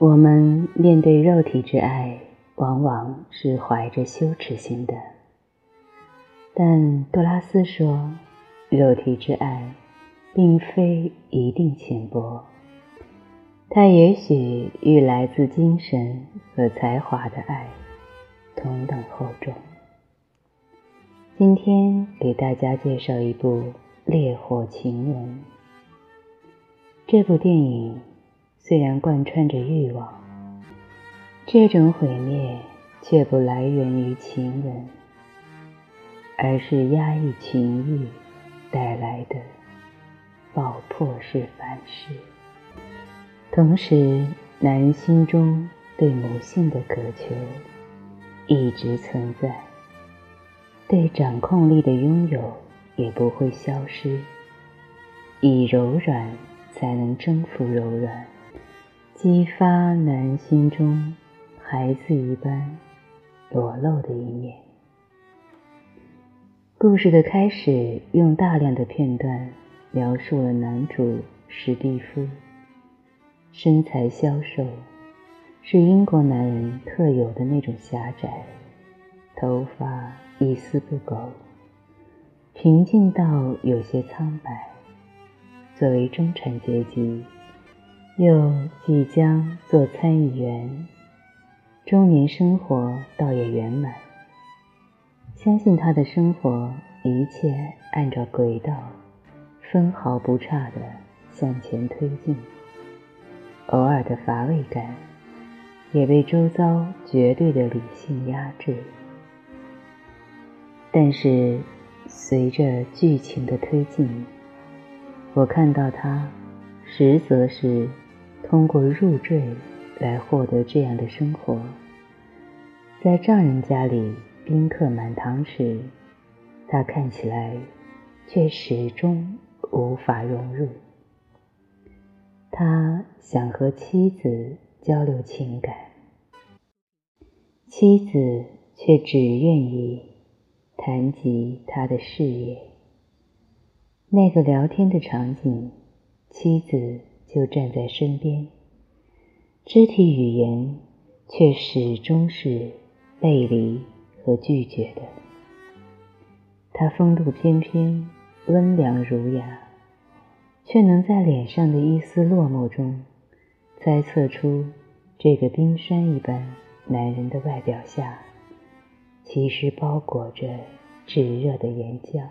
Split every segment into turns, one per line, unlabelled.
我们面对肉体之爱，往往是怀着羞耻心的。但杜拉斯说，肉体之爱并非一定浅薄，它也许与来自精神和才华的爱同等厚重。今天给大家介绍一部《烈火情人》。这部电影虽然贯穿着欲望，这种毁灭却不来源于情人，而是压抑情欲带来的爆破式反噬。同时，男人心中对母性的渴求一直存在，对掌控力的拥有也不会消失，以柔软。才能征服柔软，激发男人心中孩子一般裸露的一面。故事的开始用大量的片段描述了男主史蒂夫，身材消瘦，是英国男人特有的那种狭窄，头发一丝不苟，平静到有些苍白。作为中产阶级，又即将做参议员，中年生活倒也圆满。相信他的生活一切按照轨道，分毫不差的向前推进。偶尔的乏味感，也被周遭绝对的理性压制。但是，随着剧情的推进，我看到他，实则是通过入赘来获得这样的生活。在丈人家里宾客满堂时，他看起来却始终无法融入。他想和妻子交流情感，妻子却只愿意谈及他的事业。那个聊天的场景，妻子就站在身边，肢体语言却始终是背离和拒绝的。他风度翩翩，温良儒雅，却能在脸上的一丝落寞中，猜测出这个冰山一般男人的外表下，其实包裹着炙热的岩浆。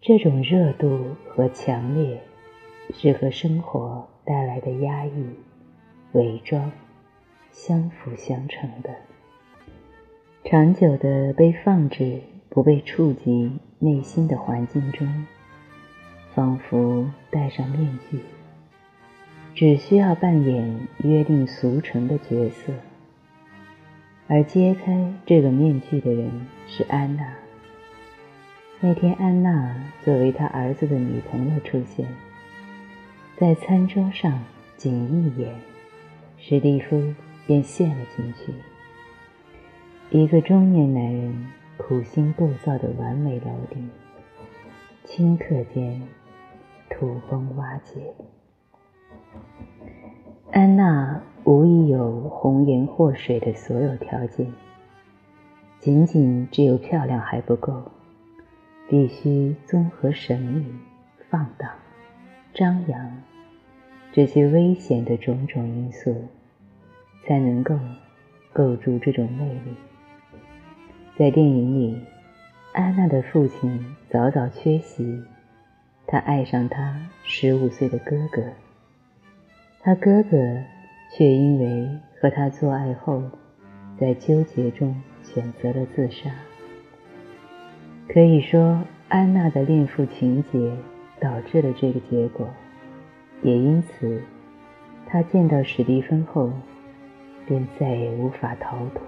这种热度和强烈，是和生活带来的压抑、伪装相辅相成的。长久的被放置、不被触及内心的环境中，仿佛戴上面具，只需要扮演约定俗成的角色。而揭开这个面具的人是安娜。那天，安娜作为他儿子的女朋友出现在餐桌上，仅一眼，史蒂夫便陷了进去。一个中年男人苦心构造的完美楼顶，顷刻间土崩瓦解。安娜无疑有红颜祸水的所有条件，仅仅只有漂亮还不够。必须综合神秘、放荡、张扬这些危险的种种因素，才能够构筑这种魅力。在电影里，安娜的父亲早早缺席，他爱上他十五岁的哥哥，他哥哥却因为和他做爱后，在纠结中选择了自杀。可以说，安娜的恋父情节导致了这个结果，也因此，她见到史蒂芬后，便再也无法逃脱。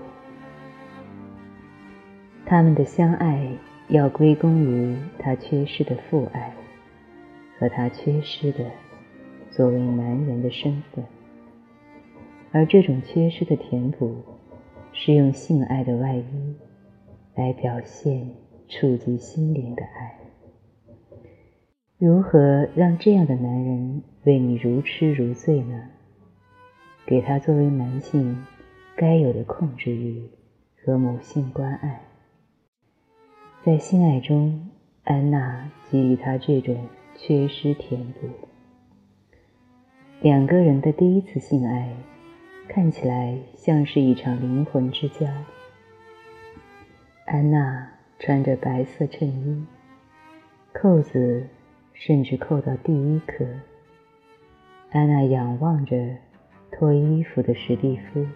他们的相爱要归功于他缺失的父爱，和他缺失的作为男人的身份，而这种缺失的填补，是用性爱的外衣来表现。触及心灵的爱，如何让这样的男人为你如痴如醉呢？给他作为男性该有的控制欲和母性关爱。在性爱中，安娜给予他这种缺失填补。两个人的第一次性爱，看起来像是一场灵魂之交。安娜穿着白色衬衣，扣子甚至扣到第一颗。安娜仰望着脱衣服的史蒂夫，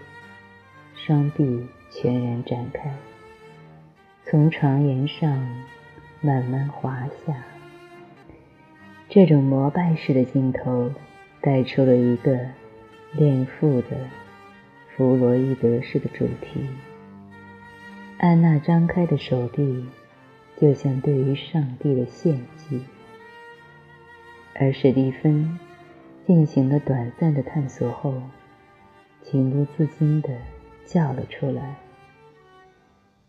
双臂全然展开，从床沿上慢慢滑下。这种膜拜式的镜头带出了一个恋父的弗洛伊德式的主题。安娜张开的手臂，就像对于上帝的献祭，而史蒂芬。进行了短暂的探索后，情不自禁地叫了出来。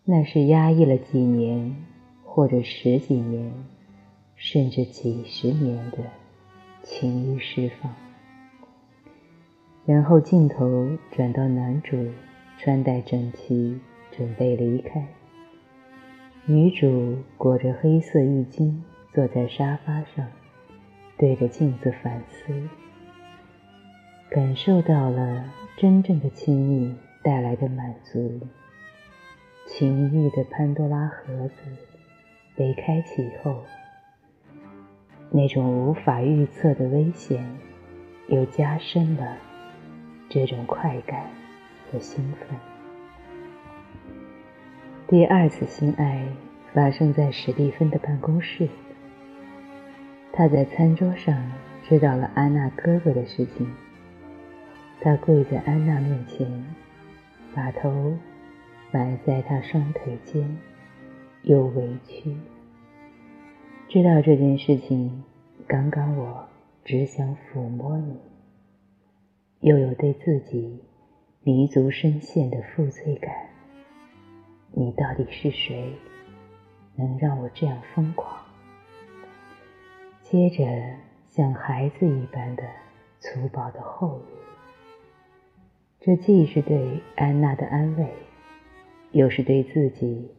那是压抑了几年，或者十几年，甚至几十年的情欲释放。然后镜头转到男主穿戴整齐，准备离开。女主裹着黑色浴巾坐在沙发上，对着镜子反思。感受到了真正的亲密带来的满足，情欲的潘多拉盒子被开启后，那种无法预测的危险又加深了这种快感和兴奋。第二次性爱发生在史蒂芬的办公室，他在餐桌上知道了安娜哥哥的事情。他跪在安娜面前，把头埋在她双腿间，又委屈。知道这件事情，刚刚我只想抚摸你，又有对自己弥足深陷的负罪感。你到底是谁，能让我这样疯狂？接着，像孩子一般的粗暴的后语。这既是对安娜的安慰，又是对自己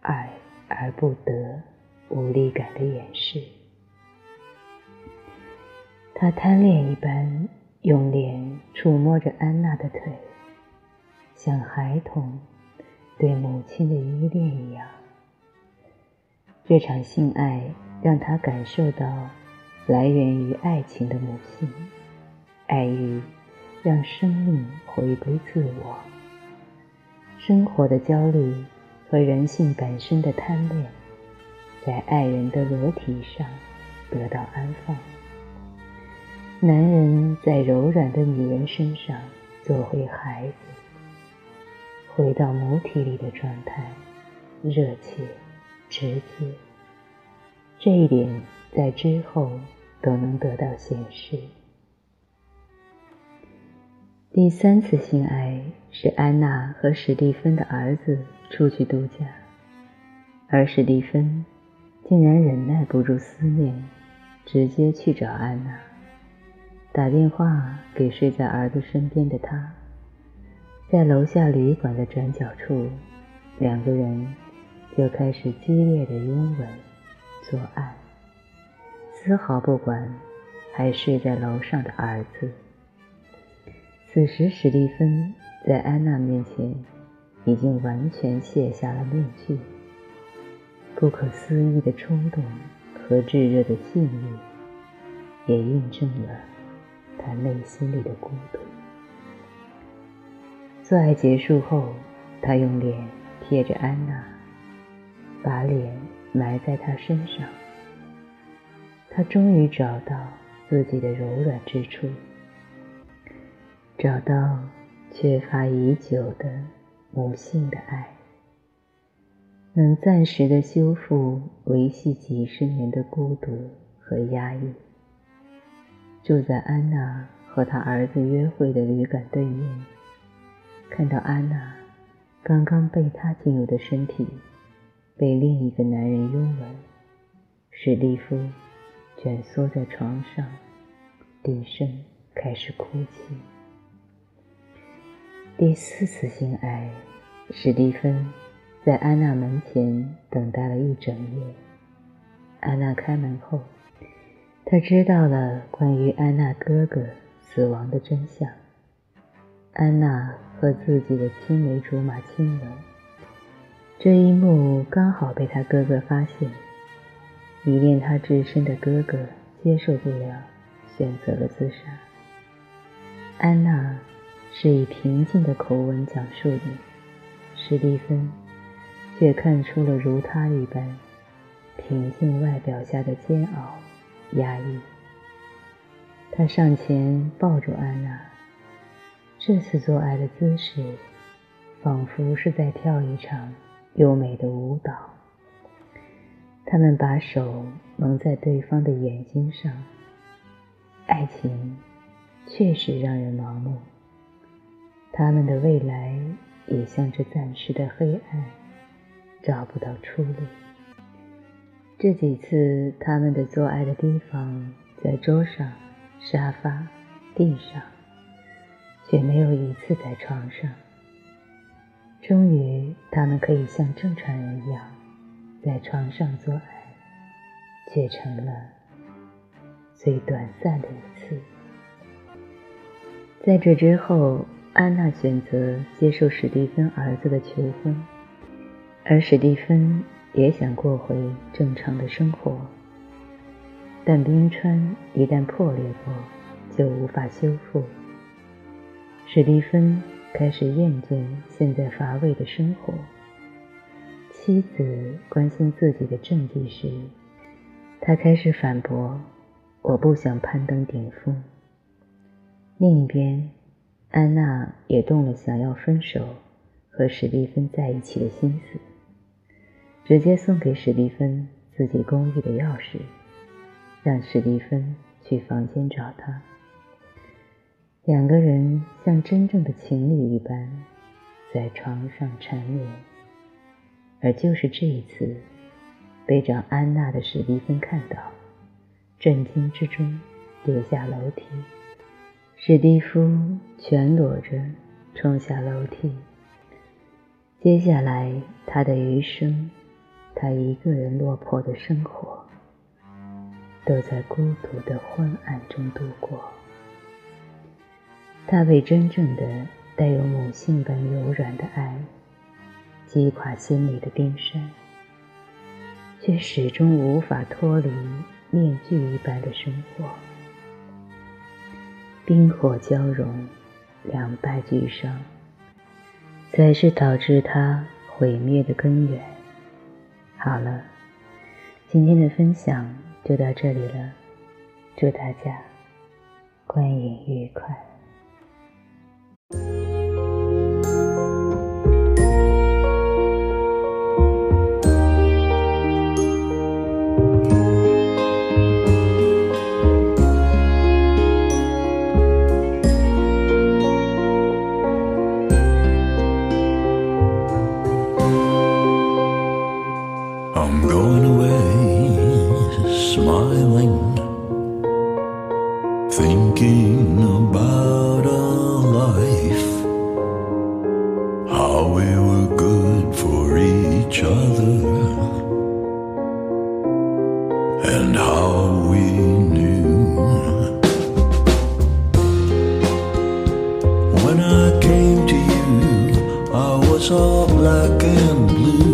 爱而不得无力感的掩饰。他贪恋一般用脸触摸着安娜的腿，像孩童对母亲的依恋一样。这场性爱让他感受到来源于爱情的母性，爱欲。让生命回归自我，生活的焦虑和人性本身的贪恋，在爱人的裸体上得到安放。男人在柔软的女人身上做回孩子，回到母体里的状态，热切、直接。这一点在之后都能得到显示。第三次性爱是安娜和史蒂芬的儿子出去度假，而史蒂芬竟然忍耐不住思念，直接去找安娜，打电话给睡在儿子身边的他，在楼下旅馆的转角处，两个人就开始激烈的拥吻、做爱，丝毫不管还睡在楼上的儿子。此时，史蒂芬在安娜面前已经完全卸下了面具。不可思议的冲动和炙热的性欲，也印证了他内心里的孤独。做爱结束后，他用脸贴着安娜，把脸埋在他身上。他终于找到自己的柔软之处。找到缺乏已久的母性的爱，能暂时的修复维系几十年的孤独和压抑。住在安娜和她儿子约会的旅馆对面，看到安娜刚刚被他进入的身体被另一个男人拥吻，史蒂夫蜷缩在床上，低声开始哭泣。第四次性爱，史蒂芬在安娜门前等待了一整夜。安娜开门后，他知道了关于安娜哥哥死亡的真相。安娜和自己的青梅竹马亲吻，这一幕刚好被他哥哥发现。迷恋他至深的哥哥接受不了，选择了自杀。安娜是以平静的口吻讲述的，史蒂芬却看出了如他一般平静外表下的煎熬、压抑。他上前抱住安娜，这次做爱的姿势仿佛是在跳一场优美的舞蹈。他们把手蒙在对方的眼睛上，爱情确实让人盲目。他们的未来也像这暂时的黑暗，找不到出路。这几次他们的做爱的地方在桌上、沙发、地上，却没有一次在床上。终于，他们可以像正常人一样。在床上做爱，却成了最短暂的一次。在这之后，安娜选择接受史蒂芬儿子的求婚，而史蒂芬也想过回正常的生活。但冰川一旦破裂过，就无法修复。史蒂芬开始厌倦现在乏味的生活。妻子关心自己的政绩时，他开始反驳：“我不想攀登顶峰。”另一边，安娜也动了想要分手和史蒂芬在一起的心思，直接送给史蒂芬自己公寓的钥匙，让史蒂芬去房间找他。两个人像真正的情侣一般，在床上缠绵。而就是这一次，被长安娜的史蒂芬看到，震惊之中跌下楼梯。史蒂夫全裸着冲下楼梯。接下来他的余生，他一个人落魄的生活，都在孤独的昏暗中度过。他被真正的带有母性般柔软的爱。击垮心里的冰山，却始终无法脱离面具一般的生活。冰火交融，两败俱伤，才是导致他毁灭的根源。好了，今天的分享就到这里了，祝大家观影愉快。Thank you.
and how we knew. When I came to you, I was all black and blue.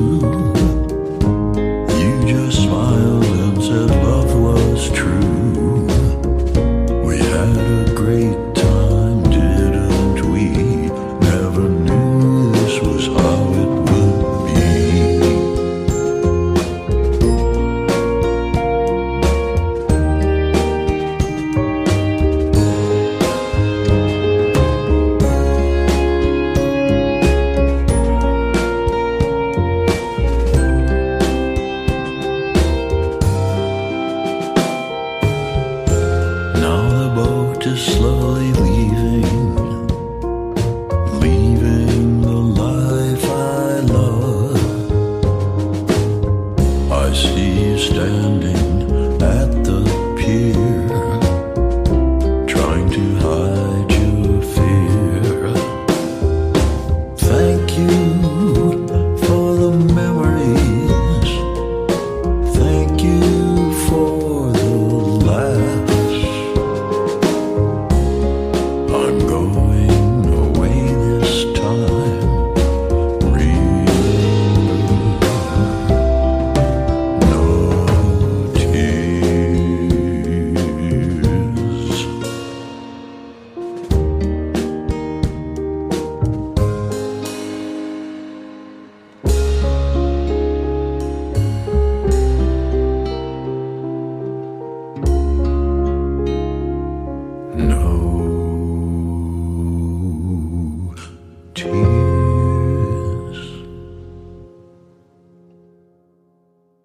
He's standing